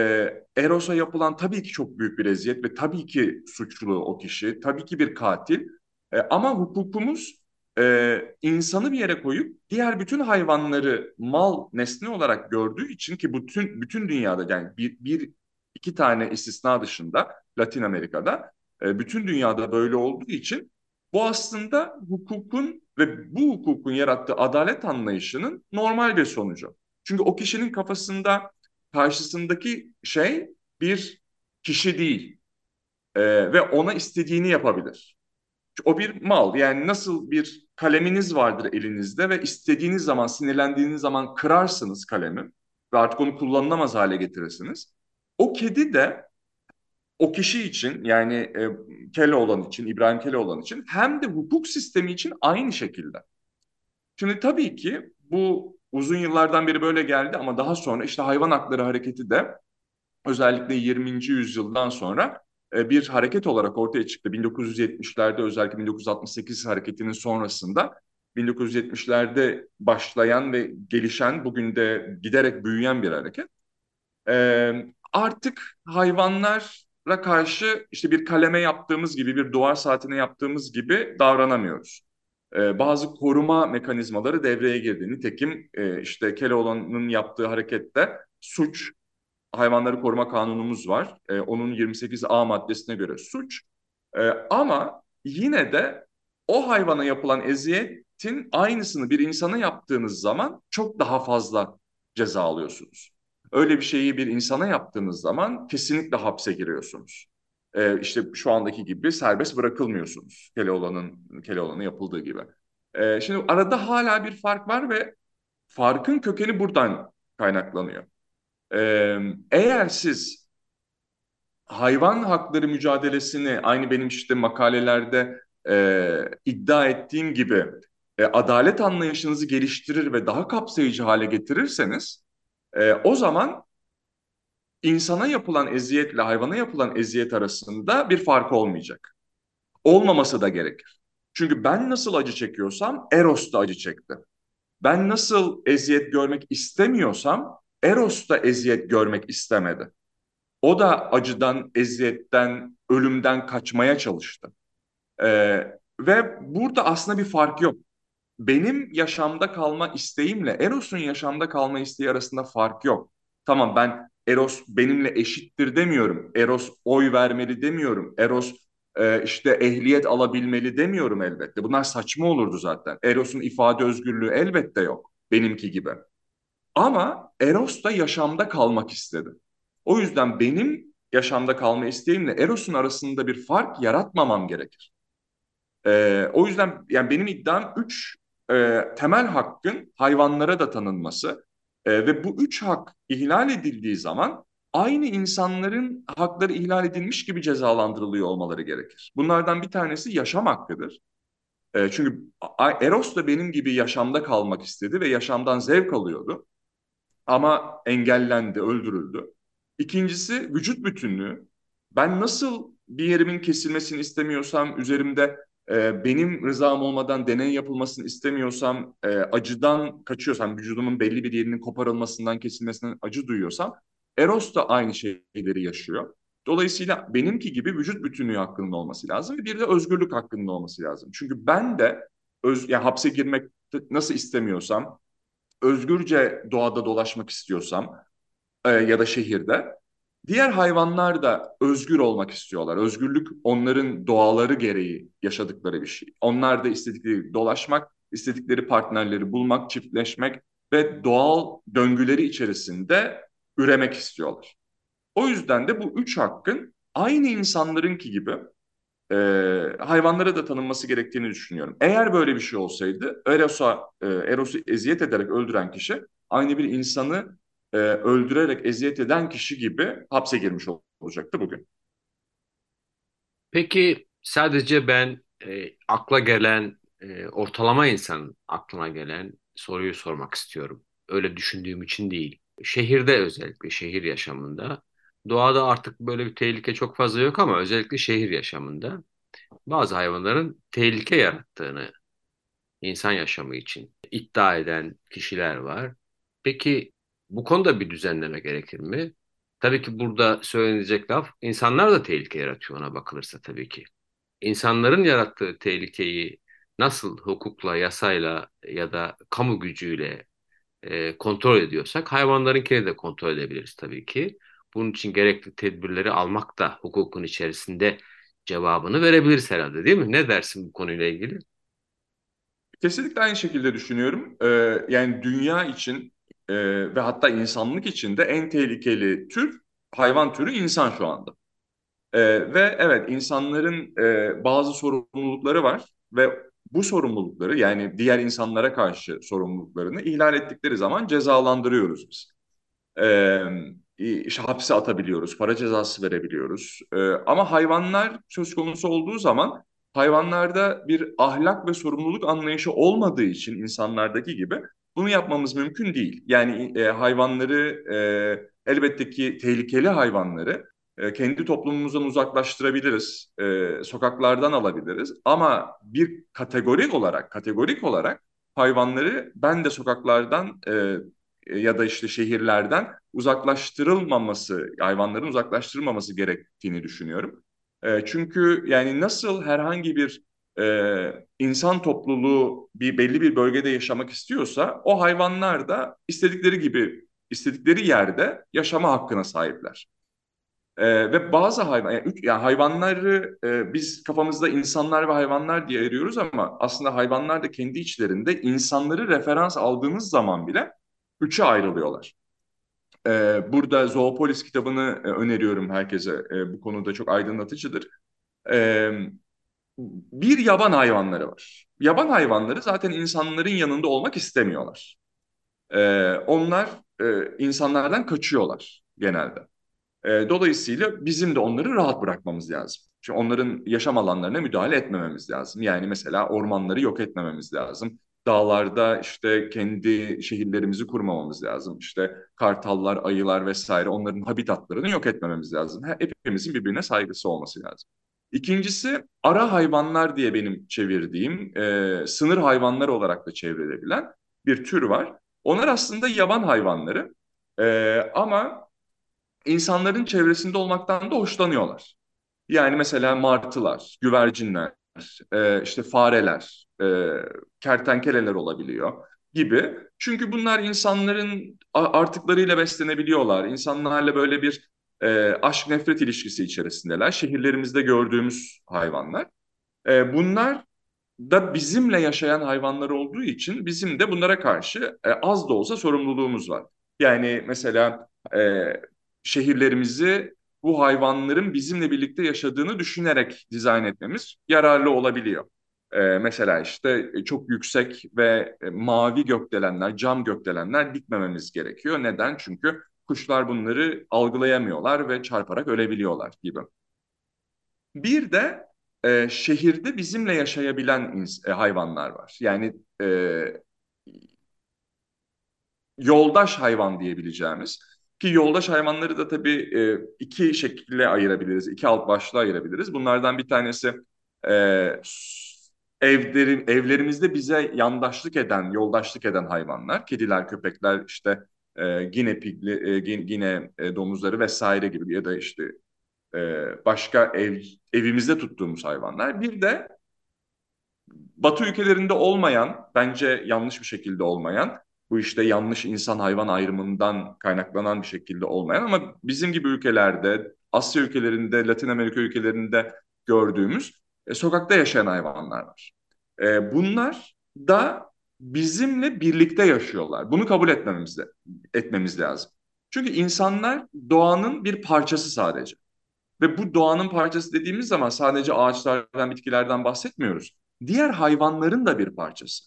Eros'a yapılan tabii ki çok büyük bir eziyet ve tabii ki suçlu o kişi, tabii ki bir katil. E, ama hukukumuz e, insanı bir yere koyup diğer bütün hayvanları mal nesne olarak gördüğü için ki bütün bütün dünyada yani bir, bir iki tane istisna dışında Latin Amerika'da e, bütün dünyada böyle olduğu için bu aslında hukukun ve bu hukukun yarattığı adalet anlayışının normal bir sonucu. Çünkü o kişinin kafasında karşısındaki şey bir kişi değil e, ve ona istediğini yapabilir. O bir mal yani nasıl bir kaleminiz vardır elinizde ve istediğiniz zaman sinirlendiğiniz zaman kırarsınız kalemi ve artık onu kullanılamaz hale getirirsiniz. O kedi de o kişi için yani e, Keloğlan için, İbrahim Keloğlan için hem de hukuk sistemi için aynı şekilde. Şimdi tabii ki bu uzun yıllardan beri böyle geldi ama daha sonra işte hayvan hakları hareketi de özellikle 20. yüzyıldan sonra e, bir hareket olarak ortaya çıktı. 1970'lerde özellikle 1968 hareketinin sonrasında 1970'lerde başlayan ve gelişen bugün de giderek büyüyen bir hareket. E, artık hayvanlara karşı işte bir kaleme yaptığımız gibi bir duvar saatine yaptığımız gibi davranamıyoruz. E, bazı koruma mekanizmaları devreye girdi. Nitekim e, işte Keloğlan'ın yaptığı harekette suç hayvanları koruma kanunumuz var. E, onun 28A maddesine göre suç. E, ama yine de o hayvana yapılan eziyetin aynısını bir insana yaptığınız zaman çok daha fazla ceza alıyorsunuz. Öyle bir şeyi bir insana yaptığınız zaman kesinlikle hapse giriyorsunuz. E, işte şu andaki gibi serbest bırakılmıyorsunuz. Keloğlan'ın Keloğlan'ın yapıldığı gibi. E, şimdi arada hala bir fark var ve farkın kökeni buradan kaynaklanıyor. Ee, eğer siz hayvan hakları mücadelesini aynı benim işte makalelerde e, iddia ettiğim gibi e, adalet anlayışınızı geliştirir ve daha kapsayıcı hale getirirseniz e, o zaman insana yapılan eziyetle hayvana yapılan eziyet arasında bir fark olmayacak. Olmaması da gerekir. Çünkü ben nasıl acı çekiyorsam Eros da acı çekti. Ben nasıl eziyet görmek istemiyorsam Eros da eziyet görmek istemedi. O da acıdan, eziyetten, ölümden kaçmaya çalıştı. Ee, ve burada aslında bir fark yok. Benim yaşamda kalma isteğimle Eros'un yaşamda kalma isteği arasında fark yok. Tamam ben Eros benimle eşittir demiyorum. Eros oy vermeli demiyorum. Eros e, işte ehliyet alabilmeli demiyorum elbette. Bunlar saçma olurdu zaten. Eros'un ifade özgürlüğü elbette yok. Benimki gibi. Ama Eros da yaşamda kalmak istedi. O yüzden benim yaşamda kalma isteğimle Eros'un arasında bir fark yaratmamam gerekir. Ee, o yüzden yani benim iddiam üç e, temel hakkın hayvanlara da tanınması E, ve bu üç hak ihlal edildiği zaman aynı insanların hakları ihlal edilmiş gibi cezalandırılıyor olmaları gerekir. Bunlardan bir tanesi yaşam hakkıdır. E, çünkü Eros da benim gibi yaşamda kalmak istedi ve yaşamdan zevk alıyordu. Ama engellendi, öldürüldü. İkincisi vücut bütünlüğü. Ben nasıl bir yerimin kesilmesini istemiyorsam, üzerimde e, benim rızam olmadan deney yapılmasını istemiyorsam, e, acıdan kaçıyorsam, vücudumun belli bir yerinin koparılmasından, kesilmesinden acı duyuyorsam, Eros da aynı şeyleri yaşıyor. Dolayısıyla benimki gibi vücut bütünlüğü hakkında olması lazım ve bir de özgürlük hakkında olması lazım. Çünkü ben de öz, yani hapse girmek nasıl istemiyorsam, özgürce doğada dolaşmak istiyorsam e, ya da şehirde, diğer hayvanlar da özgür olmak istiyorlar. Özgürlük onların doğaları gereği yaşadıkları bir şey. Onlar da istedikleri dolaşmak, istedikleri partnerleri bulmak, çiftleşmek ve doğal döngüleri içerisinde üremek istiyorlar. O yüzden de bu üç hakkın aynı insanlarınki gibi e, hayvanlara da tanınması gerektiğini düşünüyorum. Eğer böyle bir şey olsaydı Eros'a e, Eros'u eziyet ederek öldüren kişi aynı bir insanı e, öldürerek eziyet eden kişi gibi hapse girmiş olacaktı bugün. Peki sadece ben e, akla gelen e, ortalama insan aklına gelen soruyu sormak istiyorum. Öyle düşündüğüm için değil. Şehirde özellikle şehir yaşamında Doğada artık böyle bir tehlike çok fazla yok ama özellikle şehir yaşamında bazı hayvanların tehlike yarattığını insan yaşamı için iddia eden kişiler var. Peki bu konuda bir düzenleme gerekir mi? Tabii ki burada söylenecek laf insanlar da tehlike yaratıyor ona bakılırsa tabii ki. İnsanların yarattığı tehlikeyi nasıl hukukla, yasayla ya da kamu gücüyle e, kontrol ediyorsak hayvanlarınkini de kontrol edebiliriz tabii ki. Bunun için gerekli tedbirleri almak da hukukun içerisinde cevabını verebiliriz herhalde değil mi? Ne dersin bu konuyla ilgili? Kesinlikle aynı şekilde düşünüyorum. Ee, yani dünya için e, ve hatta insanlık için de en tehlikeli tür hayvan türü insan şu anda. Ee, ve evet insanların e, bazı sorumlulukları var ve bu sorumlulukları yani diğer insanlara karşı sorumluluklarını ihlal ettikleri zaman cezalandırıyoruz biz. Ee, işte hapse atabiliyoruz, para cezası verebiliyoruz. Ee, ama hayvanlar söz konusu olduğu zaman hayvanlarda bir ahlak ve sorumluluk anlayışı olmadığı için insanlardaki gibi bunu yapmamız mümkün değil. Yani e, hayvanları e, elbette ki tehlikeli hayvanları e, kendi toplumumuzdan uzaklaştırabiliriz, e, sokaklardan alabiliriz. Ama bir kategorik olarak, kategorik olarak hayvanları ben de sokaklardan e, ya da işte şehirlerden uzaklaştırılmaması, hayvanların uzaklaştırılmaması gerektiğini düşünüyorum. E, çünkü yani nasıl herhangi bir e, insan topluluğu bir belli bir bölgede yaşamak istiyorsa o hayvanlar da istedikleri gibi istedikleri yerde yaşama hakkına sahipler. E, ve bazı hayvan yani, yani hayvanları e, biz kafamızda insanlar ve hayvanlar diye ayırıyoruz ama aslında hayvanlar da kendi içlerinde insanları referans aldığımız zaman bile üçe ayrılıyorlar. Ee, burada Zoopolis kitabını e, öneriyorum herkese. E, bu konuda çok aydınlatıcıdır. Ee, bir yaban hayvanları var. Yaban hayvanları zaten insanların yanında olmak istemiyorlar. Ee, onlar e, insanlardan kaçıyorlar genelde. E, dolayısıyla bizim de onları rahat bırakmamız lazım. Çünkü onların yaşam alanlarına müdahale etmememiz lazım. Yani mesela ormanları yok etmememiz lazım dağlarda işte kendi şehirlerimizi kurmamamız lazım. İşte kartallar, ayılar vesaire onların habitatlarını yok etmememiz lazım. Hepimizin birbirine saygısı olması lazım. İkincisi ara hayvanlar diye benim çevirdiğim e, sınır hayvanları olarak da çevrilebilen bir tür var. Onlar aslında yaban hayvanları e, ama insanların çevresinde olmaktan da hoşlanıyorlar. Yani mesela martılar, güvercinler, e, işte fareler, e, kertenkeleler olabiliyor gibi. Çünkü bunlar insanların artıklarıyla beslenebiliyorlar. İnsanlarla böyle bir e, aşk nefret ilişkisi içerisindeler. Şehirlerimizde gördüğümüz hayvanlar. E, bunlar da bizimle yaşayan hayvanlar olduğu için bizim de bunlara karşı e, az da olsa sorumluluğumuz var. Yani mesela e, şehirlerimizi bu hayvanların bizimle birlikte yaşadığını düşünerek dizayn etmemiz yararlı olabiliyor. E, mesela işte e, çok yüksek ve e, mavi gökdelenler, cam gökdelenler dikmememiz gerekiyor. Neden? Çünkü kuşlar bunları algılayamıyorlar ve çarparak ölebiliyorlar gibi. Bir de e, şehirde bizimle yaşayabilen e, hayvanlar var. Yani e, yoldaş hayvan diyebileceğimiz ki yoldaş hayvanları da tabii e, iki şekilde ayırabiliriz, iki alt başlığa ayırabiliriz. Bunlardan bir tanesi e, evlerin, evlerimizde bize yandaşlık eden, yoldaşlık eden hayvanlar, kediler, köpekler, işte e, gine pigli, e, gine e, domuzları vesaire gibi ya da işte e, başka ev evimizde tuttuğumuz hayvanlar. Bir de Batı ülkelerinde olmayan, bence yanlış bir şekilde olmayan, bu işte yanlış insan hayvan ayrımından kaynaklanan bir şekilde olmayan ama bizim gibi ülkelerde, Asya ülkelerinde, Latin Amerika ülkelerinde gördüğümüz e, sokakta yaşayan hayvanlar var. E, bunlar da bizimle birlikte yaşıyorlar. Bunu kabul etmemiz, de, etmemiz lazım. Çünkü insanlar doğanın bir parçası sadece. Ve bu doğanın parçası dediğimiz zaman sadece ağaçlardan, bitkilerden bahsetmiyoruz. Diğer hayvanların da bir parçası.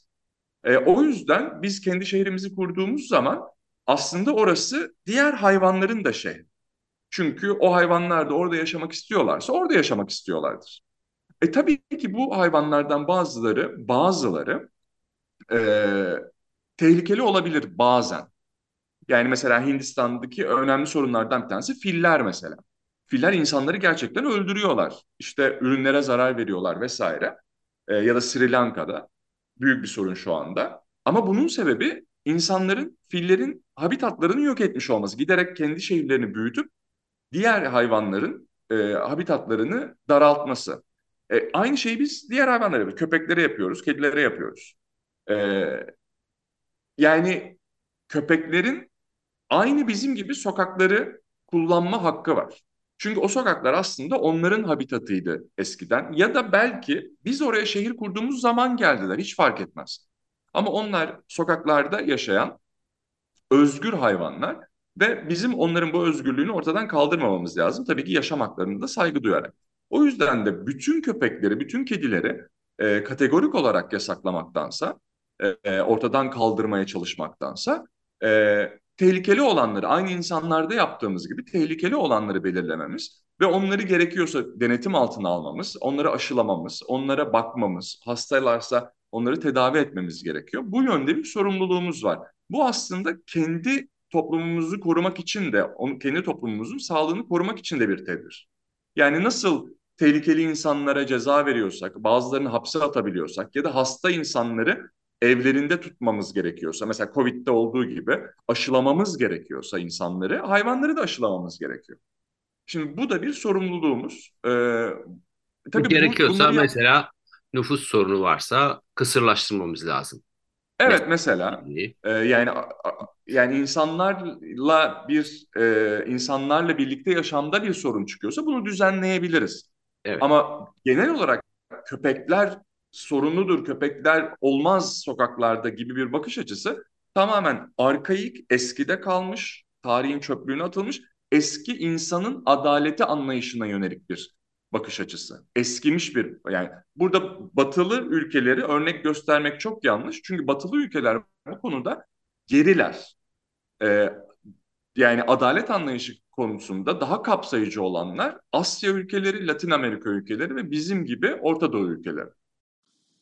E, o yüzden biz kendi şehrimizi kurduğumuz zaman aslında orası diğer hayvanların da şehri. Çünkü o hayvanlar da orada yaşamak istiyorlarsa orada yaşamak istiyorlardır. E tabii ki bu hayvanlardan bazıları, bazıları e, tehlikeli olabilir bazen. Yani mesela Hindistan'daki önemli sorunlardan bir tanesi filler mesela. Filler insanları gerçekten öldürüyorlar. İşte ürünlere zarar veriyorlar vesaire. E, ya da Sri Lanka'da büyük bir sorun şu anda. Ama bunun sebebi insanların fillerin habitatlarını yok etmiş olması. Giderek kendi şehirlerini büyütüp diğer hayvanların e, habitatlarını daraltması. E, aynı şeyi biz diğer hayvanlara yapıyoruz. Köpeklere yapıyoruz, kedilere yapıyoruz. E, yani köpeklerin aynı bizim gibi sokakları kullanma hakkı var. Çünkü o sokaklar aslında onların habitatıydı eskiden. Ya da belki biz oraya şehir kurduğumuz zaman geldiler, hiç fark etmez. Ama onlar sokaklarda yaşayan özgür hayvanlar ve bizim onların bu özgürlüğünü ortadan kaldırmamamız lazım. Tabii ki yaşam haklarına da saygı duyarak. O yüzden de bütün köpekleri, bütün kedileri e, kategorik olarak yasaklamaktansa, e, ortadan kaldırmaya çalışmaktansa e, tehlikeli olanları aynı insanlarda yaptığımız gibi tehlikeli olanları belirlememiz ve onları gerekiyorsa denetim altına almamız, onları aşılamamız, onlara bakmamız, hastalarsa onları tedavi etmemiz gerekiyor. Bu yönde bir sorumluluğumuz var. Bu aslında kendi toplumumuzu korumak için de, onun kendi toplumumuzun sağlığını korumak için de bir tedbir. Yani nasıl tehlikeli insanlara ceza veriyorsak, bazılarını hapse atabiliyorsak ya da hasta insanları evlerinde tutmamız gerekiyorsa, mesela Covid'de olduğu gibi aşılamamız gerekiyorsa insanları, hayvanları da aşılamamız gerekiyor. Şimdi bu da bir sorumluluğumuz. Ee, tabii gerekiyorsa bu, mesela nüfus sorunu varsa kısırlaştırmamız lazım. Evet mesela e, yani yani insanlarla bir e, insanlarla birlikte yaşamda bir sorun çıkıyorsa bunu düzenleyebiliriz. Evet. Ama genel olarak köpekler sorunludur, köpekler olmaz sokaklarda gibi bir bakış açısı tamamen arkaik, eskide kalmış, tarihin çöplüğüne atılmış, eski insanın adaleti anlayışına yönelik bir bakış açısı. Eskimiş bir yani burada batılı ülkeleri örnek göstermek çok yanlış. Çünkü batılı ülkeler bu konuda geriler. Ee, yani adalet anlayışı konusunda daha kapsayıcı olanlar Asya ülkeleri, Latin Amerika ülkeleri ve bizim gibi Orta Doğu ülkeleri.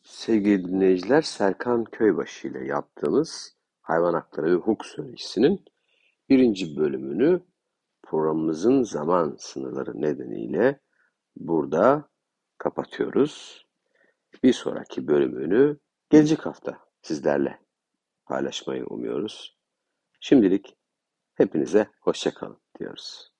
Sevgili dinleyiciler, Serkan Köybaşı ile yaptığımız Hayvan Hakları ve Hukuk Söyleşisi'nin birinci bölümünü programımızın zaman sınırları nedeniyle burada kapatıyoruz. Bir sonraki bölümünü gelecek hafta sizlerle paylaşmayı umuyoruz. Şimdilik hepinize hoşçakalın diyoruz.